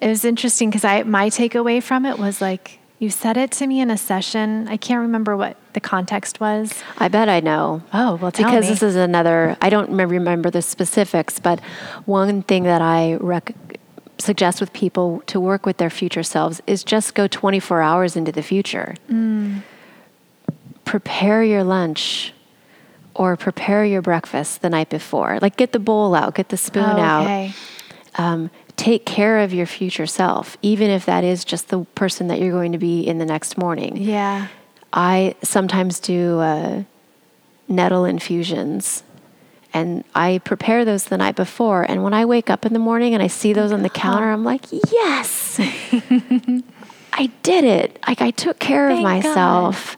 it was interesting because I my takeaway from it was like you said it to me in a session. I can't remember what the context was. I bet I know. Oh, well, tell because me. this is another. I don't remember, remember the specifics, but one thing that I rec- suggest with people to work with their future selves is just go 24 hours into the future. Mm. Prepare your lunch or prepare your breakfast the night before. Like get the bowl out, get the spoon Oh, out. okay. Um, take care of your future self, even if that is just the person that you're going to be in the next morning. Yeah. I sometimes do uh, nettle infusions and I prepare those the night before. And when I wake up in the morning and I see those on the counter, I'm like, yes, <laughs> I did it. Like I took care of Thank myself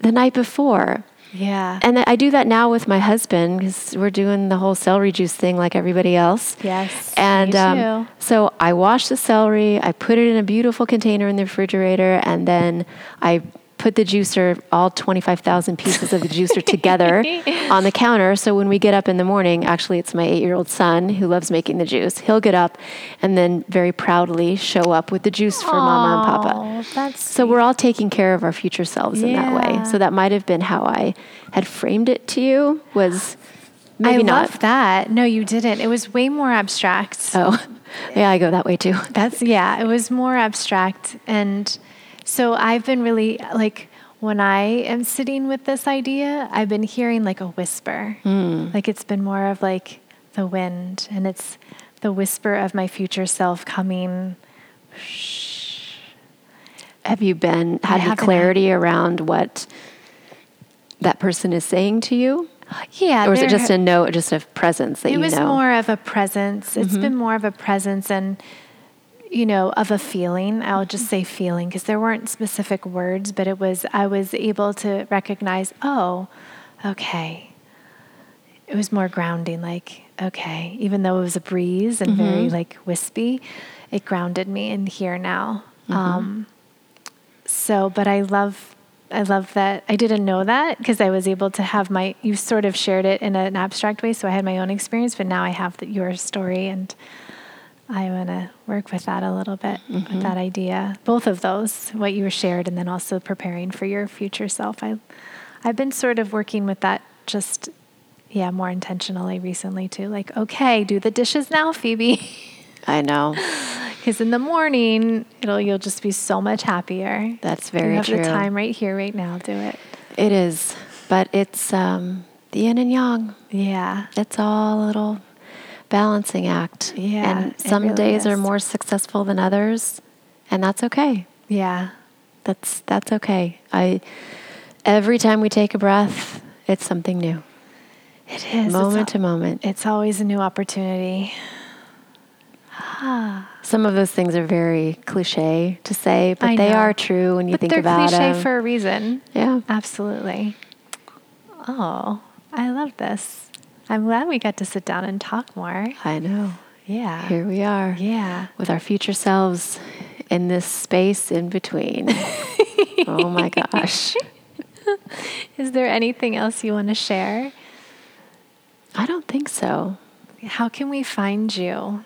the night before. Yeah. And I do that now with my husband because we're doing the whole celery juice thing like everybody else. yes. And me um, too. so I wash the celery, I put it in a beautiful container in the refrigerator, and then I put the juicer, all 25,000 pieces of the juicer together <laughs> on the counter. So when we get up in the morning, actually, it's my eight year old son who loves making the juice. He'll get up and then very proudly show up with the juice for mama and papa. That's So we're all taking care of our future selves in that way. So that might have been how I had framed it to you was maybe I not. love that. No, you didn't. It was way more abstract. Oh, <laughs> yeah, I go that way too. That's yeah, it was more abstract and so I've been really like when I am sitting with this idea, I've been hearing like a whisper. Hmm. Like it's been more of like the wind and it's the whisper of my future self coming. Have you been had any haven't clarity around what that person is saying to you, Yeah, or is it just a note, just a presence that it you was know? more of a presence. It's mm-hmm. been more of a presence and you know of a feeling. I'll just mm-hmm. say feeling because there weren't specific words, but it was I was able to recognize. Oh, okay. It was more grounding. Like okay, even though it was a breeze and very mm-hmm. like wispy, it grounded me in here now. Mm-hmm. Um, so, but I love, I love that I didn't know that because I was able to have my. You sort of shared it in an abstract way, so I had my own experience, but now I have the, your story, and I want to work with that a little bit with that idea. Both of those, what you shared, and then also preparing for your future self. I, I've been sort of working with that just. Yeah, more intentionally recently too. Like, okay, do the dishes now, Phoebe. I know <laughs> Because in the morning, it'll you'll just be so much happier. that's very you have true. the time right here, right now. Do it. It is, but it's um, the yin and yang. Yeah. It's all a little balancing act. Yeah, and some really days are more successful than others, and that's okay. Yeah. That's that's okay. I every time we take a breath, it's something new, It is. moment to moment. it's always a new opportunity. Ah. Some of those things are very cliche to say, but I they know. are true when you but think they're cliche for a reason. yeah, Absolutely. Oh, I love this. I'm glad we got to sit down and talk more. I know. Yeah. Here we are Yeah. with our future selves in this space in between. <laughs> oh my gosh. Is there anything else you want to share? I don't think so. How can we find you?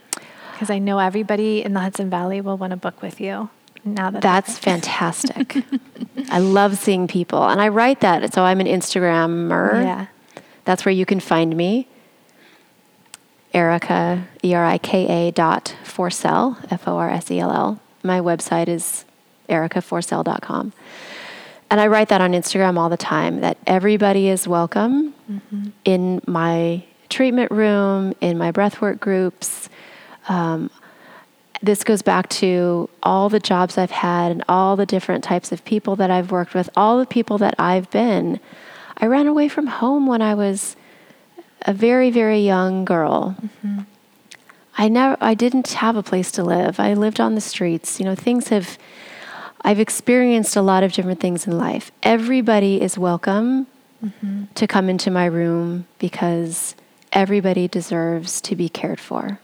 Because I know everybody in the Hudson Valley will want to book with you. Now that That's fantastic. <laughs> I love seeing people. And I write that. So I'm an Instagrammer. yeah. That's where you can find me. Erika, E R I K A dot Forsell, F O R S E L L. My website is erikaforsell.com. And I write that on Instagram all the time that everybody is welcome in my treatment room, in my breathwork groups. Um, this goes back to all the jobs I've had and all the different types of people that I've worked with, all the people that I've been. I ran away from home when I was a very, very young girl. I never I didn't have a place to live. I lived on the streets. You know, things have I've experienced a lot of different things in life. Everybody is welcome to come into my room because everybody deserves to be cared for.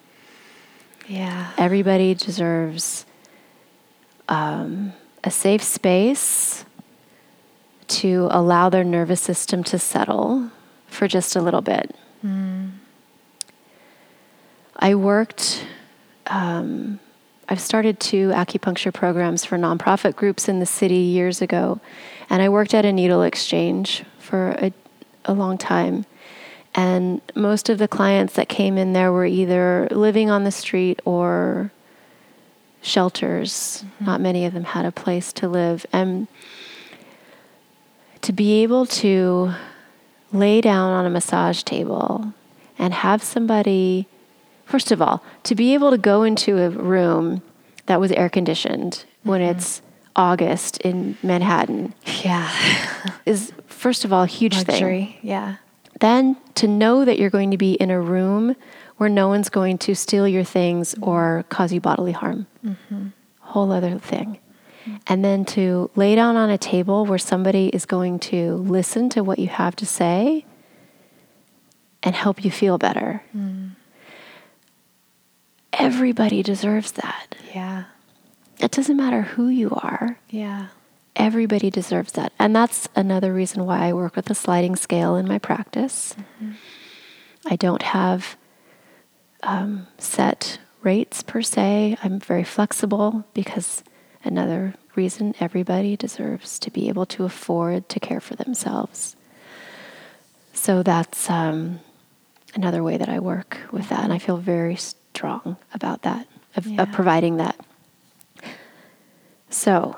Yeah. Everybody deserves um, a safe space to allow their nervous system to settle for just a little bit. I worked, um, I've started two acupuncture programs for nonprofit groups in the city years ago, and I worked at a needle exchange for a, a long time. And most of the clients that came in there were either living on the street or shelters. Not many of them had a place to live. And to be able to lay down on a massage table and have somebody, first of all, to be able to go into a room that was air conditioned when mm-hmm. it's August in Manhattan Yeah. <laughs> is, first of all, a huge thing. Yeah. Then to know that you're going to be in a room where no one's going to steal your things mm-hmm. or cause you bodily harm. Mm-hmm. Whole other thing. And then to lay down on a table where somebody is going to listen to what you have to say and help you feel better. Everybody deserves that. Yeah. It doesn't matter who you are. Yeah. Everybody deserves that. And that's another reason why I work with a sliding scale in my practice. I don't have um, set rates per se. I'm very flexible because another reason everybody deserves to be able to afford to care for themselves. So that's um, another way that I work with that. And I feel very strong about that, of, Yeah. of providing that. So,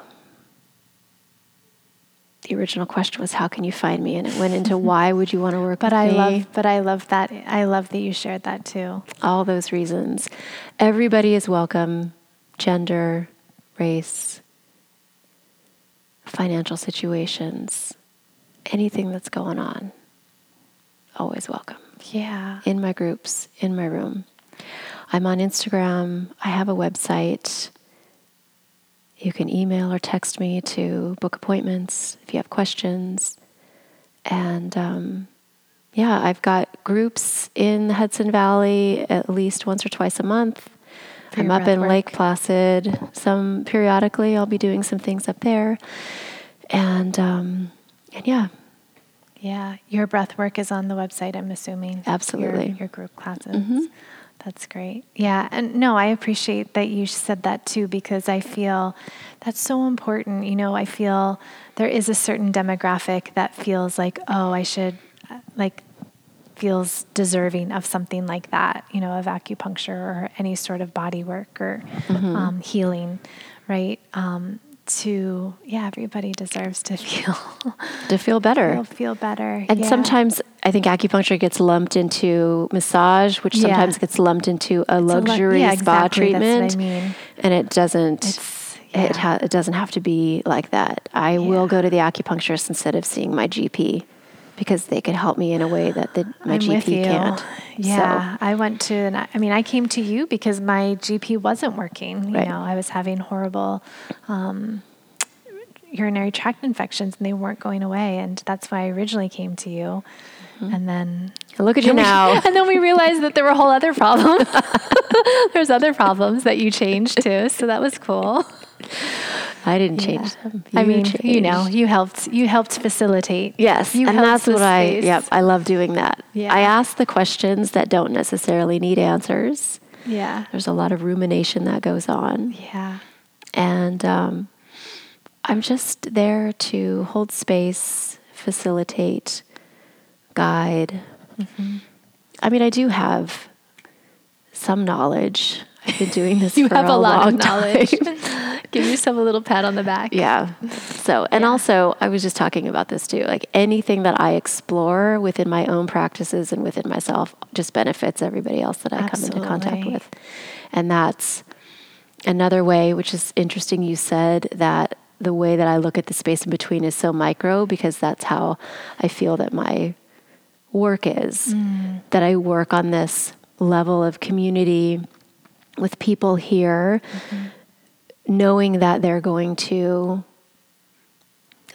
the original question was how can you find me and it went into <laughs> why would you want to work But with I me love but I love that I love that you shared that too. all those reasons everybody is welcome gender race financial situations anything that's going on always welcome. Yeah. in my groups in my room. I'm on instagram. I have a website. You can email or text me to book appointments if you have questions. And um, yeah, I've got groups in the Hudson Valley at least once or twice a month. I'm up in breath Lake. Placid. Some periodically, I'll be doing some things up there, and um, and yeah, Yeah. Your breath work is on the website, I'm assuming. Absolutely. Your, your group classes. That's great. Yeah. And no, I appreciate that you said that too, because I feel that's so important. You know, I feel there is a certain demographic that feels like, oh, I should, uh, like, feels deserving of something like that, you know, of acupuncture or any sort of body work or um, healing, right? Um, to, yeah, everybody deserves to <laughs> feel, to feel better. feel, feel better. And Yeah. sometimes I think acupuncture gets lumped into massage, which Yeah. sometimes gets lumped into a lu- luxury yeah, spa exactly. What I treatment. mean. And it doesn't. It's- It, ha- it doesn't have to be like that. I will go to the acupuncturist instead of seeing my GP because they could help me in a way that the, my I'm GP can't. Yeah, I went to, and I I mean, I came to you because my GP wasn't working. You Right. know, I was having horrible um, urinary tract infections, and they weren't going away, and that's why I originally came to you. And then So look at you now. <laughs> and then we realized that there were a whole other problem. <laughs> There's other problems that you changed too, so that was cool. I didn't Yeah. change them. I You mean, you know, you helped you helped facilitate. Yes, you and that's what I. Yep, I love doing that. Yeah. I ask the questions that don't necessarily need answers. Yeah. There's a lot of rumination that goes on, Yeah. and um, I'm just there to hold space, facilitate, guide. Mm-hmm. I mean, I do have some knowledge. I've been doing this You for have a, lot long of knowledge. <laughs> Give yourself a little pat on the back. Yeah. So, and also, I was just talking about this too. Like anything that I explore within my own practices and within myself just benefits everybody else that I come into contact with. And that's another way, which is interesting. You said that the way that I look at the space in between is so micro because that's how I feel that my work is. Mm. That I work on this level of community with people here, knowing that they're going to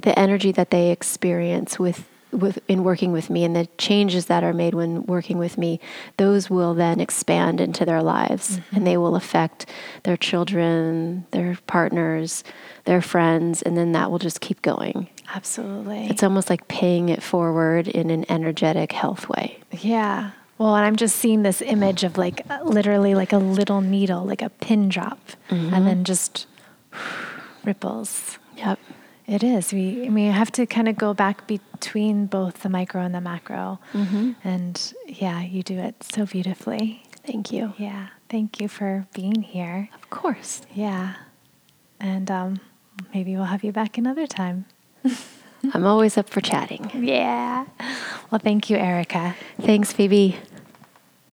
the energy that they experience with with in working with me and the changes that are made when working with me those will then expand into their lives mm-hmm. and they will affect their children their partners their friends and then that will just keep going Absolutely. it's almost like paying it forward in an energetic health way Yeah. Well, and I'm just seeing this image of like literally like a little needle, like a pin drop, and then just <sighs> ripples. yep It is. We, I mean, have to kind of go back between both the micro and the macro. And yeah, you do it so beautifully. thank you Yeah. Thank you for being here. of course Yeah. And um, maybe we'll have you back another time. <laughs> i'm always up for chatting Yeah. Well, thank you, Erika. thanks phoebe